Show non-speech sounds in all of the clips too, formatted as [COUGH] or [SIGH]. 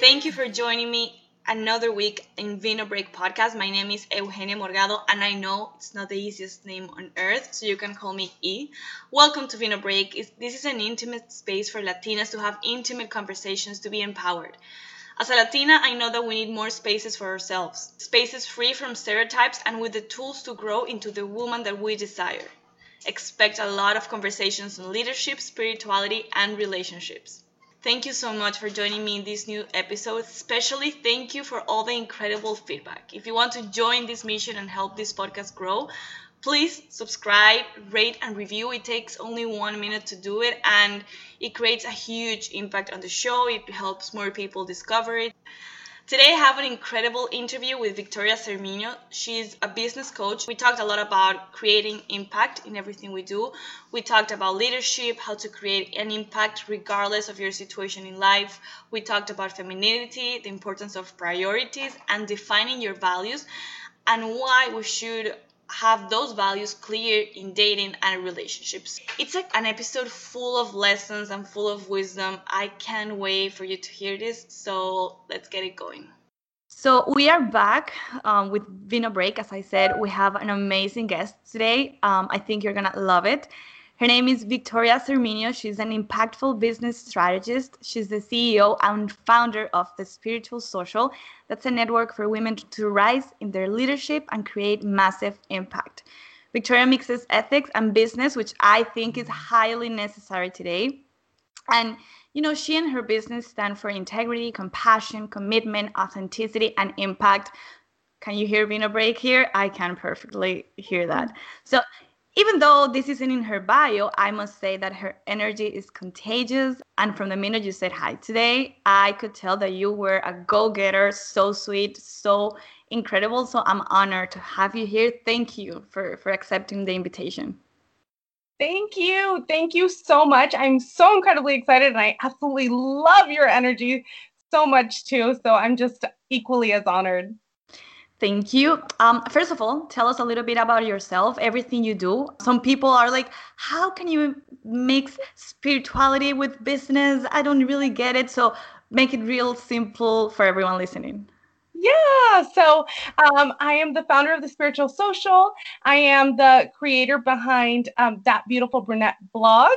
Thank you for joining me another week in Vino Break podcast. My name is Eugenia Morgado, and I know it's not the easiest name on earth, so you can call me E. Welcome to Vino Break. This is an intimate space for Latinas to have intimate conversations to be empowered. As a Latina, I know that we need more spaces for ourselves, spaces free from stereotypes and with the tools to grow into the woman that we desire. Expect a lot of conversations on leadership, spirituality, and relationships. Thank you so much for joining me in this new episode. Especially thank you for all the incredible feedback. If you want to join this mission and help this podcast grow, please subscribe, rate, and review. It takes only one minute to do it, and it creates a huge impact on the show. It helps more people discover it. Today, I have an incredible interview with Victoria Cerminio. She's a business coach. We talked a lot about creating impact in everything we do. We talked about leadership, how to create an impact regardless of your situation in life. We talked about femininity, the importance of priorities, and defining your values, and why we should have those values clear in dating and relationships. It's like an episode full of lessons and full of wisdom. I can't wait for you to hear this. So let's get it going. So we are back um, with Vino Break. As I said, we have an amazing guest today. Um, I think you're gonna love it. Her name is Victoria Cerminio. She's an impactful business strategist. She's the CEO and founder of The Spiritual Social. That's a network for women to rise in their leadership and create massive impact. Victoria mixes ethics and business, which I think is highly necessary today. And you know, she and her business stand for integrity, compassion, commitment, authenticity, and impact. Can you hear me in a Break here? I can perfectly hear that. So even though this isn't in her bio, I must say that her energy is contagious. And from the minute you said hi today, I could tell that you were a go getter, so sweet, so incredible. So I'm honored to have you here. Thank you for, for accepting the invitation. Thank you. Thank you so much. I'm so incredibly excited and I absolutely love your energy so much too. So I'm just equally as honored. Thank you. Um, first of all, tell us a little bit about yourself, everything you do. Some people are like, how can you mix spirituality with business? I don't really get it. So make it real simple for everyone listening. Yeah, so um, I am the founder of the Spiritual Social. I am the creator behind um, that beautiful brunette blog.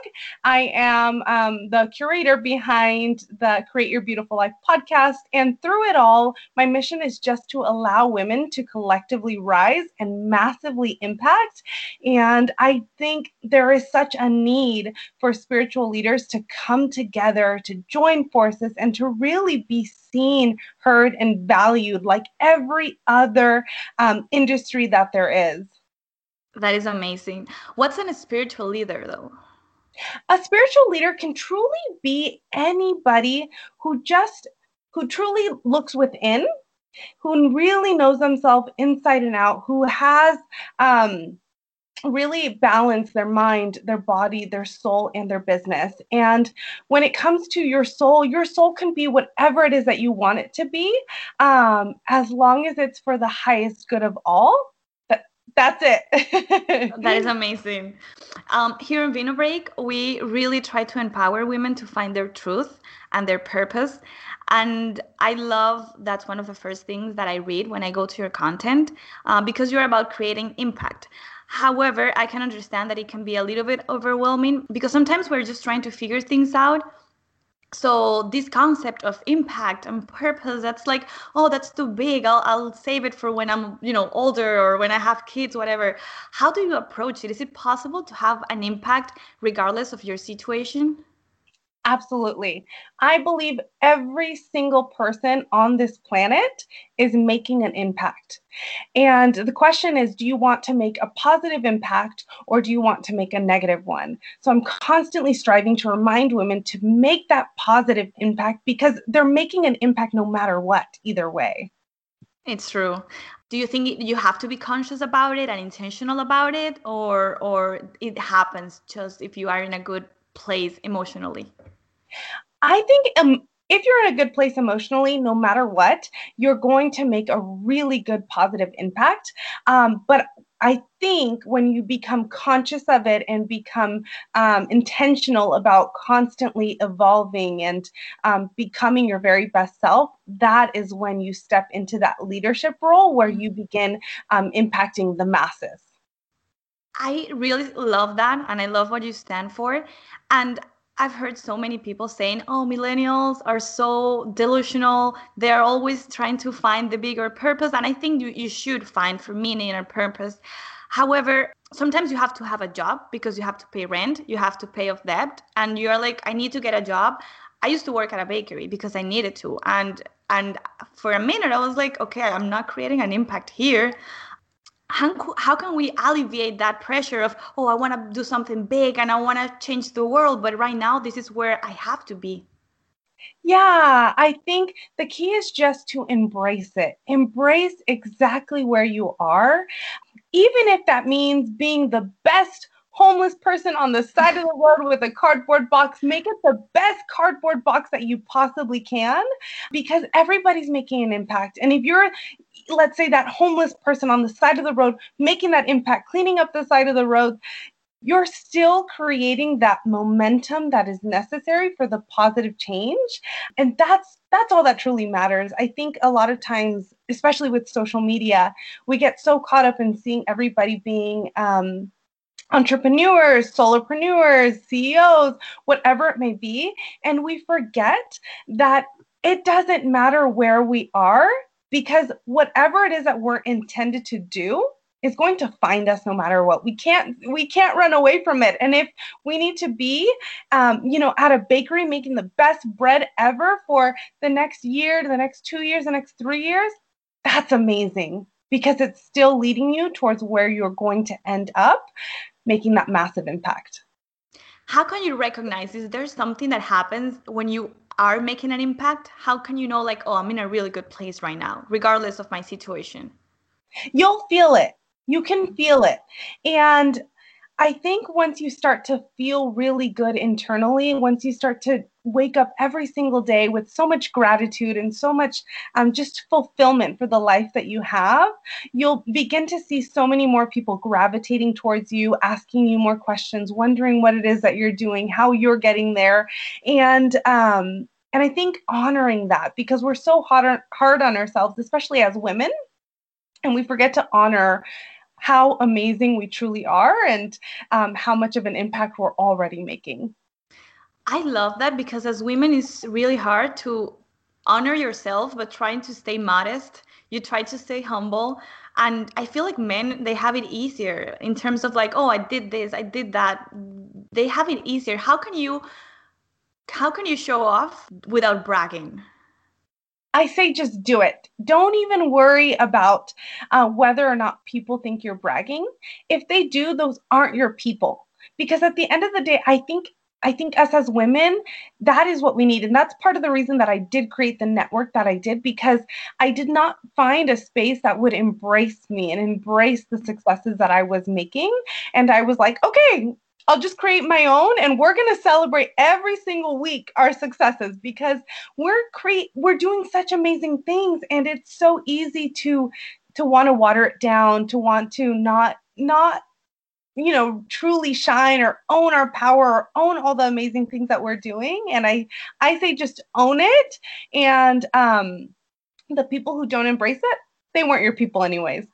I am um, the curator behind the Create Your Beautiful Life podcast. And through it all, my mission is just to allow women to collectively rise and massively impact. And I think there is such a need for spiritual leaders to come together, to join forces, and to really be seen, heard, and valued like every other um, industry that there is. That is amazing. What's in a spiritual leader, though? A spiritual leader can truly be anybody who just who truly looks within, who really knows themselves inside and out, who has um, really balance their mind, their body, their soul, and their business. And when it comes to your soul, your soul can be whatever it is that you want it to be, um, as long as it's for the highest good of all. that's it. [LAUGHS] that is amazing. Um, here in Vino Break, we really try to empower women to find their truth and their purpose. And I love that's one of the first things that I read when I go to your content uh, because you're about creating impact. However, I can understand that it can be a little bit overwhelming because sometimes we're just trying to figure things out. So this concept of impact and purpose, that's like, oh, that's too big. I'll, I'll save it for when I'm, you know, older or when I have kids, whatever. How do you approach it? Is it possible to have an impact regardless of your situation? Absolutely. I believe every single person on this planet is making an impact. And the question is do you want to make a positive impact or do you want to make a negative one? So I'm constantly striving to remind women to make that positive impact because they're making an impact no matter what, either way. It's true. Do you think you have to be conscious about it and intentional about it or or it happens just if you are in a good place emotionally? I think um, if you're in a good place emotionally, no matter what, you're going to make a really good positive impact. Um, but I think when you become conscious of it and become um, intentional about constantly evolving and um, becoming your very best self, that is when you step into that leadership role where you begin um, impacting the masses. I really love that and I love what you stand for. And I've heard so many people saying, oh, millennials are so delusional. They're always trying to find the bigger purpose. And I think you, you should find for meaning and purpose. However, sometimes you have to have a job because you have to pay rent, you have to pay off debt, and you're like, I need to get a job. I used to work at a bakery because I needed to. And and for a minute I was like, okay, I'm not creating an impact here how, how can we alleviate that pressure of oh i want to do something big and i want to change the world but right now this is where i have to be? Yeah i think the key is just to embrace it. Embrace exactly where you are. Even if that means being the best homeless person on the side of the road with a cardboard box, make it the best cardboard box that you possibly can because everybody's making an impact. And if you're, let's say, that homeless person on the side of the road making that impact, cleaning up the side of the road, you're still creating that momentum that is necessary for the positive change. And that's that's all that truly matters. I think a lot of times especially with social media we get so caught up in seeing everybody being um, entrepreneurs, solopreneurs, CEOs, whatever it may be. And we forget that it doesn't matter where we are because whatever it is that we're intended to do is going to find us no matter what. We can't we can't run away from it. And if we need to be um, you know at a bakery making the best bread ever for the next year the next two years the next three years that's amazing because it's still leading you towards where you're going to end up making that massive impact. How can you recognize is there something that happens when you are making an impact? How can you know, like, oh, I'm in a really good place right now, regardless of my situation? You'll feel it. You can feel it. And I think once you start to feel really good internally, once you start to wake up every single day with so much gratitude and so much um, just fulfillment for the life that you have, you'll begin to see so many more people gravitating towards you, asking you more questions, wondering what it is that you're doing, how you're getting there. And, um, and I think honoring that because we're so hard hard on ourselves, especially as women, and we forget to honor how amazing we truly are and um, how much of an impact we're already making. I love that because as women, it's really hard to honor yourself, but trying to stay modest. You try to stay humble. And I feel like men, they have it easier in terms of like, oh, I did this, I did that. They have it easier. How can you how can you show off without bragging? I say just do it. Don't even worry about uh, whether or not people think you're bragging. If they do, those aren't your people. Because at the end of the day, I think I think us as women, that is what we need. And that's part of the reason that I did create the network that I did because I did not find a space that would embrace me and embrace the successes that I was making. And I was like, okay, I'll just create my own and we're going to celebrate every single week our successes because we're create we're doing such amazing things and it's so easy to to want to water it down, to want to not not you know truly shine or own our power or own all the amazing things that we're doing. And i i say just own it. And um the people who don't embrace it they weren't your people anyways.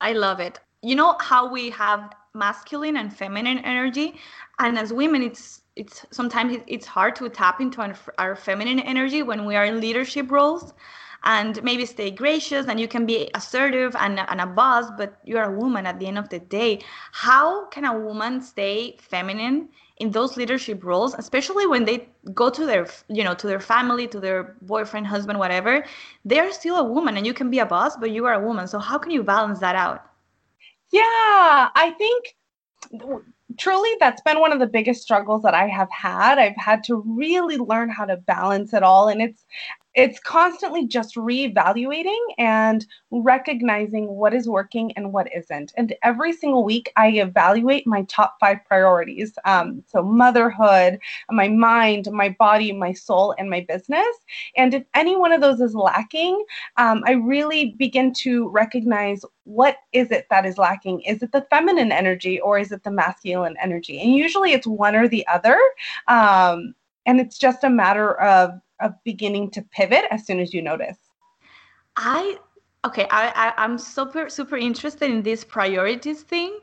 I love it. You know how we have masculine and feminine energy. And as women it's it's sometimes it's hard to tap into our, feminine energy when we are in leadership roles and maybe stay gracious and you can be assertive and, and a boss but you're a woman at the end of the day. How can a woman stay feminine in those leadership roles especially when they go to their you know to their family to their boyfriend husband whatever? They're still a woman and you can be a boss but you are a woman. So how can you balance that out yeah, I think truly that's been one of the biggest struggles that I have had. I've had to really learn how to balance it all and it's it's constantly just reevaluating and recognizing what is working and what isn't. And every single week, I evaluate my top five priorities. Um, so, motherhood, my mind, my body, my soul, and my business. And if any one of those is lacking, um, I really begin to recognize what is it that is lacking? Is it the feminine energy or is it the masculine energy? And usually it's one or the other. Um, and it's just a matter of of beginning to pivot as soon as you notice? I okay, I, I am super super interested in this priorities thing.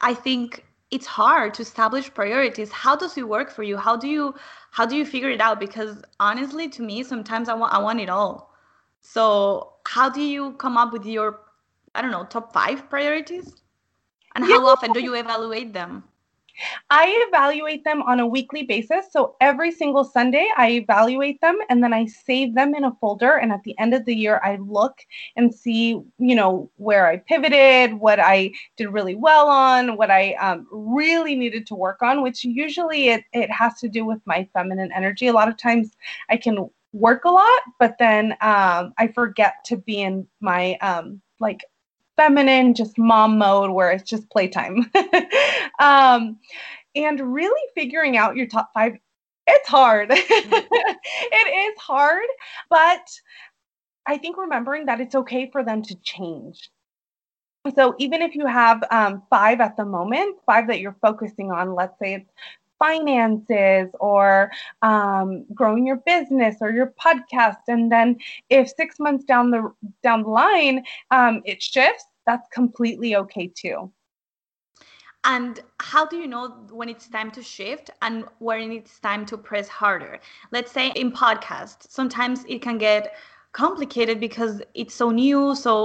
I think it's hard to establish priorities. How does it work for you? How do you how do you figure it out? Because honestly, to me, sometimes I want I want it all. So how do you come up with your I don't know top five priorities? And how yeah. often do you evaluate them? I evaluate them on a weekly basis. So every single Sunday, I evaluate them and then I save them in a folder. And at the end of the year, I look and see, you know, where I pivoted, what I did really well on, what I um, really needed to work on, which usually it, it has to do with my feminine energy. A lot of times I can work a lot, but then um, I forget to be in my um, like feminine, just mom mode where it's just playtime. [LAUGHS] um, and really figuring out your top five, it's hard. [LAUGHS] it is hard, but I think remembering that it's okay for them to change. So even if you have um, five at the moment, five that you're focusing on, let's say it's finances or um, growing your business or your podcast. And then if six months down the down the line um, it shifts that's completely okay too. And how do you know when it's time to shift and when it's time to press harder? Let's say in podcast sometimes it can get complicated because it's so new so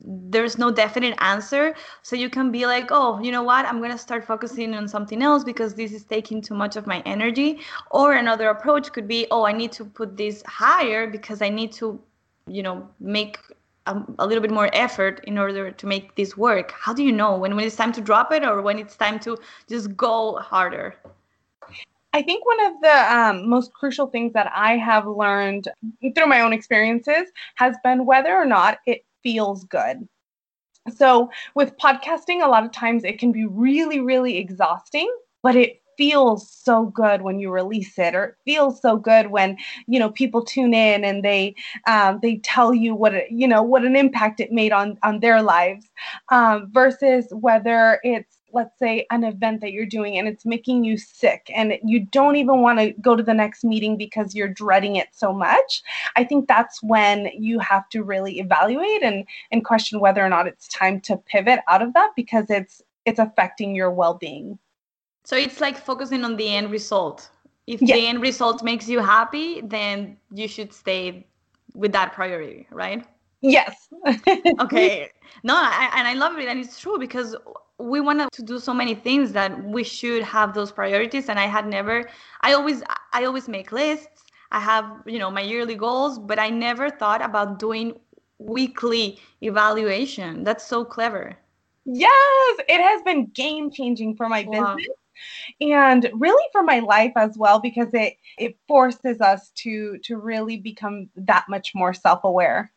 there's no definite answer. So you can be like oh you know what? I'm going to start focusing on something else because this is taking too much of my energy. Or another approach could be oh i need to put this higher because i need to you know make a, a little bit more effort in order to make this work. How do you know? When, when it's time to drop it or when it's time to just go harder I think one of the um, most crucial things that I have learned through my own experiences has been whether or not it feels good. So, with podcasting, a lot of times it can be really, really exhausting, but it feels so good when you release it or it feels so good when you know people tune in and they um, they tell you what it, you know what an impact it made on on their lives um, versus whether it's let's say an event that you're doing and it's making you sick and you don't even want to go to the next meeting because you're dreading it so much i think that's when you have to really evaluate and and question whether or not it's time to pivot out of that because it's it's affecting your well-being. So it's like focusing on the end result. If the end result makes you happy then you should stay with that priority right yes. [LAUGHS] Okay. No I, and i love it and it's true because we want to do so many things that we should have those priorities and i had never i always i always make lists. I have you know my yearly goals but i never thought about doing weekly evaluation. That's so clever. Yes it has been game changing for my wow. business and really for my life as well because it it forces us to to really become that much more self-aware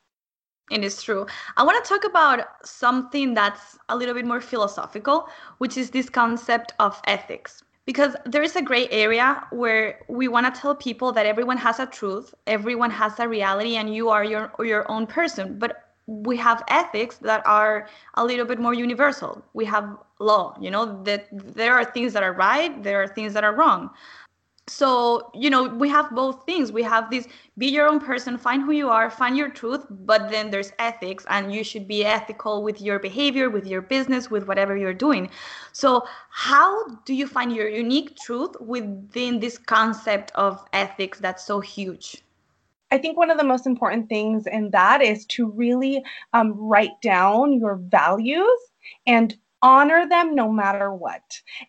it is true. I want to talk about something that's a little bit more philosophical, which is this concept of ethics. Because there is a gray area where we want to tell people that everyone has a truth, everyone has a reality, and you are your, your own person. But we have ethics that are a little bit more universal. We have law, you know, that there are things that are right, there are things that are wrong so you know we have both things. We have this be your own person find who you are find your truth but then there's ethics and you should be ethical with your behavior with your business with whatever you're doing. So how do you find your unique truth within this concept of ethics that's so huge? I think one of the most important things in that is to really um, write down your values and honor them no matter what.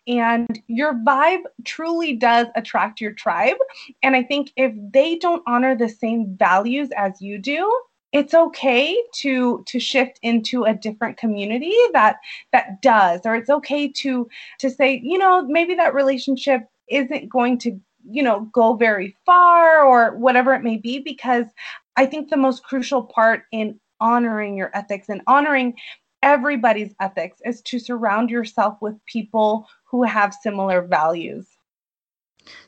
And your vibe truly does attract your tribe. And I think if they don't honor the same values as you do, it's okay to to shift into a different community that that does or it's okay to to say you know maybe that relationship isn't going to you know go very far or whatever it may be because I think the most crucial part in honoring your ethics and honoring everybody's ethics is to surround yourself with people who have similar values.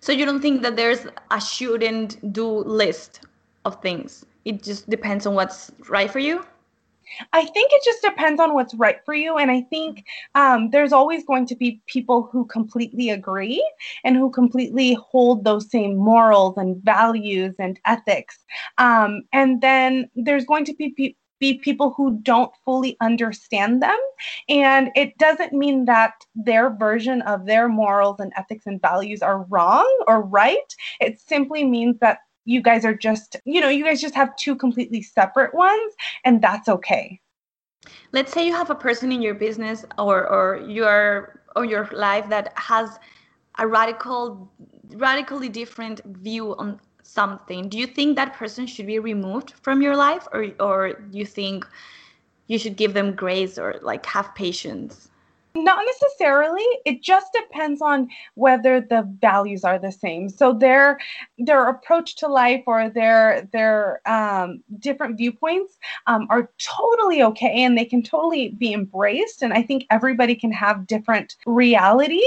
So you don't think that there's a shouldn't do list of things? It just depends on what's right for you? I think it just depends on what's right for you. And I think um, there's always going to be people who completely agree and who completely hold those same morals and values and ethics. Um, and then there's going to be people be people who don't fully understand them. And it doesn't mean that their version of their morals and ethics and values are wrong or right. It simply means that you guys are just, you know, you guys just have two completely separate ones, and that's okay. Let's say you have a person in your business or or your or your life that has a radical radically different view on something. Do you think that person should be removed from your life or or do you think you should give them grace or like have patience? Not necessarily. It just depends on whether the values are the same. So their their approach to life or their their um, different viewpoints um, are totally okay, and they can totally be embraced. And I think everybody can have different realities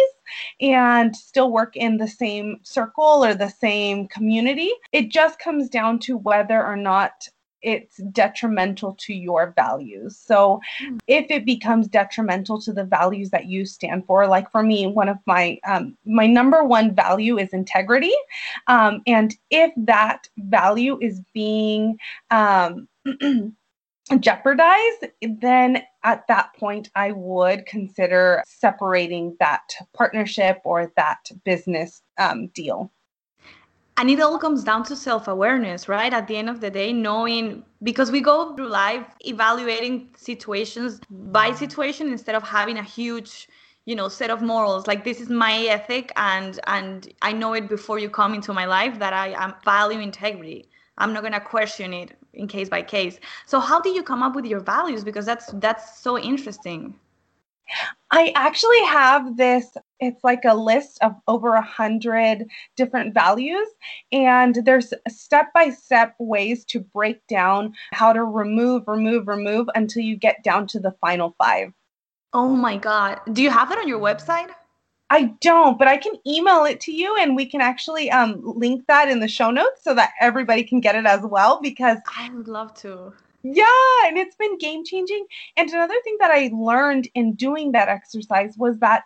and still work in the same circle or the same community. It just comes down to whether or not it's detrimental to your values. So if it becomes detrimental to the values that you stand for, like for me, one of my um, my number one value is integrity, um, and if that value is being um, [CLEARS THROAT] jeopardized, then at that point I would consider separating that partnership or that business um, deal and it all comes down to self-awareness right? At the end of the day knowing because we go through life evaluating situations by situation instead of having a huge you know set of morals. Like this is my ethic and and i know it before you come into my life that i am value integrity. I'm not going to question it in case by case. So how do you come up with your values? Because that's that's so interesting I actually have this, it's like a list of over a hundred different values. And there's step by step ways to break down how to remove, remove, remove until you get down to the final five. Oh my God. Do you have it on your website? I don't, but I can email it to you and we can actually um, link that in the show notes so that everybody can get it as well because I would love to. Yeah, and it's been game changing. And another thing that I learned in doing that exercise was that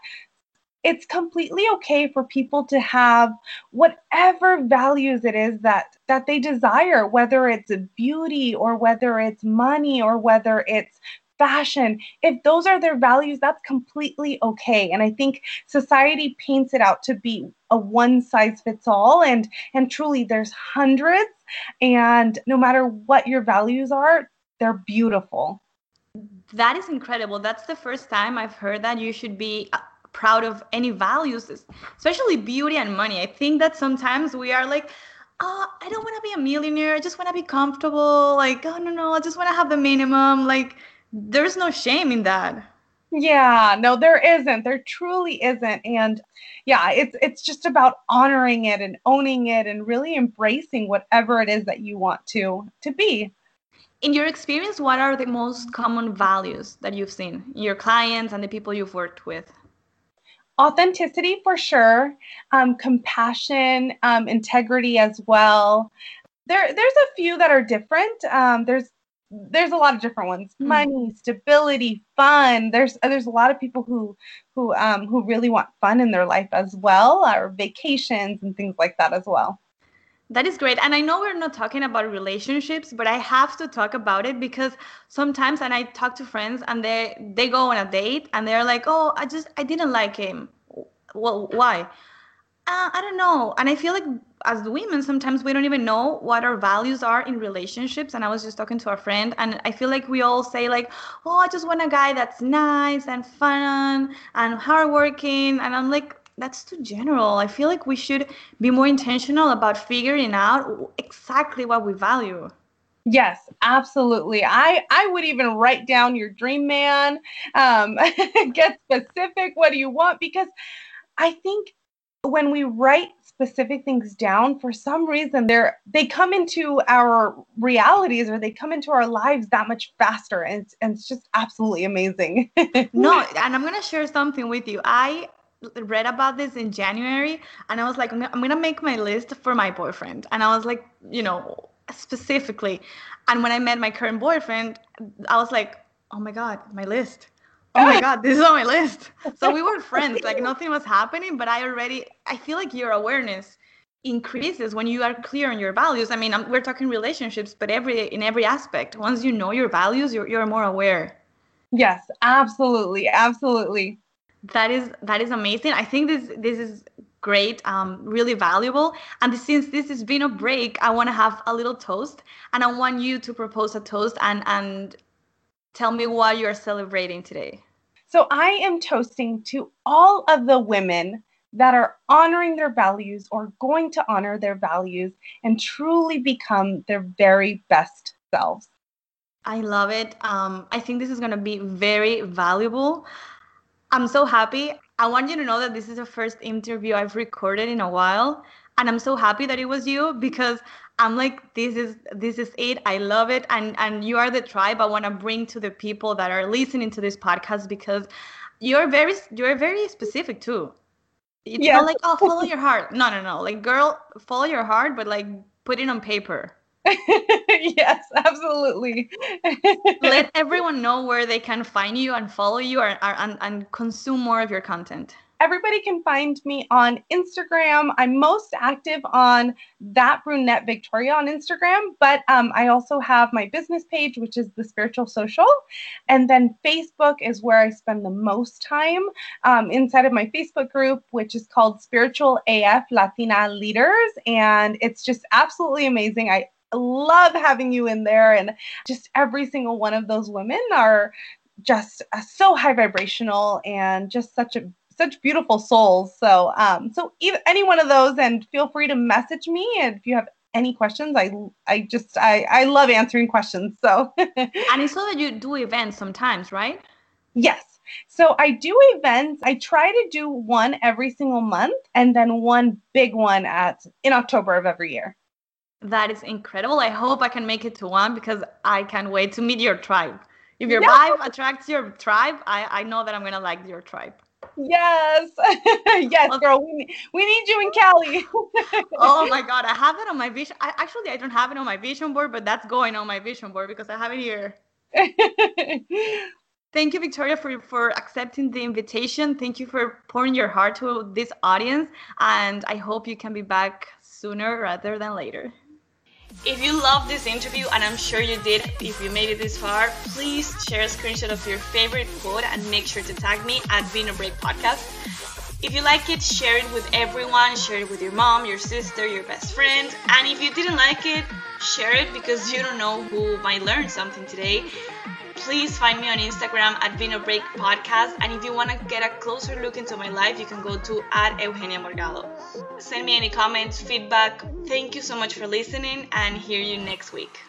it's completely okay for people to have whatever values it is that that they desire whether it's beauty or whether it's money or whether it's fashion. If those are their values that's completely okay. And i think society paints it out to be a one size fits all and and truly there's hundreds. And no matter what your values are they're beautiful. That is incredible. That's the first time I've heard that you should be uh, proud of any values, especially beauty and money. I think that sometimes we are like, oh, I don't want to be a millionaire. I just want to be comfortable. Like, oh, no, no, I just want to have the minimum. Like, there's no shame in that. Yeah, no, there isn't. There truly isn't. And yeah, it's it's just about honoring it and owning it and really embracing whatever it is that you want to to be in your experience, what are the most common values that you've seen in your clients and the people you've worked with? Authenticity for sure, um, compassion, um, integrity as well. There, there's a few that are different. Um, there's there's a lot of different ones mm. money stability fun there's there's a lot of people who who um who really want fun in their life as well or vacations and things like that as well that is great. And I know we're not talking about relationships, but I have to talk about it because sometimes and I talk to friends and they they go on a date and they're like, "Oh, I just I didn't like him." Well, why? Uh, I don't know. And I feel like as women, sometimes we don't even know what our values are in relationships. And I was just talking to a friend, and I feel like we all say like, "Oh, I just want a guy that's nice and fun and hardworking." And I'm like, that's too general. I feel like we should be more intentional about figuring out exactly what we value. Yes, absolutely. I I would even write down your dream man. Um, [LAUGHS] get specific. What do you want? Because I think when we write specific things down, for some reason they're they come into our realities or they come into our lives that much faster. And it's, and it's just absolutely amazing. [LAUGHS] no, and I'm gonna share something with you. I read about this in January and I was like, I'm gonna make my list for my boyfriend. And I was like, you know, specifically. And when I met my current boyfriend, I was like, oh my God, my list. Oh my God, this is on my list. So we were friends, like [LAUGHS] nothing was happening, but I already, I feel like your awareness increases when you are clear on your values. I mean, I'm, we're talking relationships, but every in every aspect. Once you know your values, you're you're more aware. Yes, absolutely, absolutely. That is that is amazing. I think this this is great, um, really valuable. And since this has been a break, I want to have a little toast, and I want you to propose a toast and and tell me why you're celebrating today. So I am toasting to all of the women that are honoring their values or going to honor their values and truly become their very best selves. I love it. Um, I think this is going to be very valuable. I'm so happy. I want you to know that this is the first interview I've recorded in a while. And I'm so happy that it was you because I'm like, this is this is it. I love it. And and you are the tribe I want to bring to the people that are listening to this podcast because you're very you're very specific too. It's yeah. not like, oh, follow your heart. No, no, no. Like, girl, follow your heart, but like, put it on paper. [LAUGHS] yes, absolutely. [LAUGHS] Let everyone know where they can find you and follow you or, or, and, and consume more of your content everybody can find me on Instagram. I'm most active on that brunette Victoria on Instagram, but um, I also have my business page, which is the Spiritual Social, and then Facebook is where I spend the most time um, inside of my Facebook group, which is called Spiritual AF Latina Leaders, and it's just absolutely amazing. I love having you in there, and just every single one of those women are just uh, so high vibrational and just such a such beautiful souls. So, um, so either, any one of those, and feel free to message me. And if you have any questions, I, I just, I, I love answering questions. So, [LAUGHS] and I saw that you do events sometimes, right? Yes. So I do events. I try to do one every single month, and then one big one at in October of every year. That is incredible. I hope I can make it to one because I can't wait to meet your tribe. If your vibe attracts your tribe, I, I know that I'm gonna like your tribe. Yes. [LAUGHS] yes, well, girl. We need, we need you in Cali. [LAUGHS] oh my God. I have it on my vision. I actually I don't have it on my vision board, but that's going on my vision board because I have it here. [LAUGHS] Thank you, Victoria, for, for accepting the invitation. Thank you for pouring your heart to this audience. And I hope you can be back sooner rather than later. If you loved this interview, and I'm sure you did if you made it this far, please share a screenshot of your favorite quote and make sure to tag me at Vino Break Podcast. If you like it, share it with everyone. Share it with your mom, your sister, your best friend. And if you didn't like it, share it because you don't know who might learn something today please find me on Instagram at Vino Break Podcast. And if you want to get a closer look into my life, you can go to at Eugenia Morgado. Send me any comments, feedback. Thank you so much for listening, and hear you next week.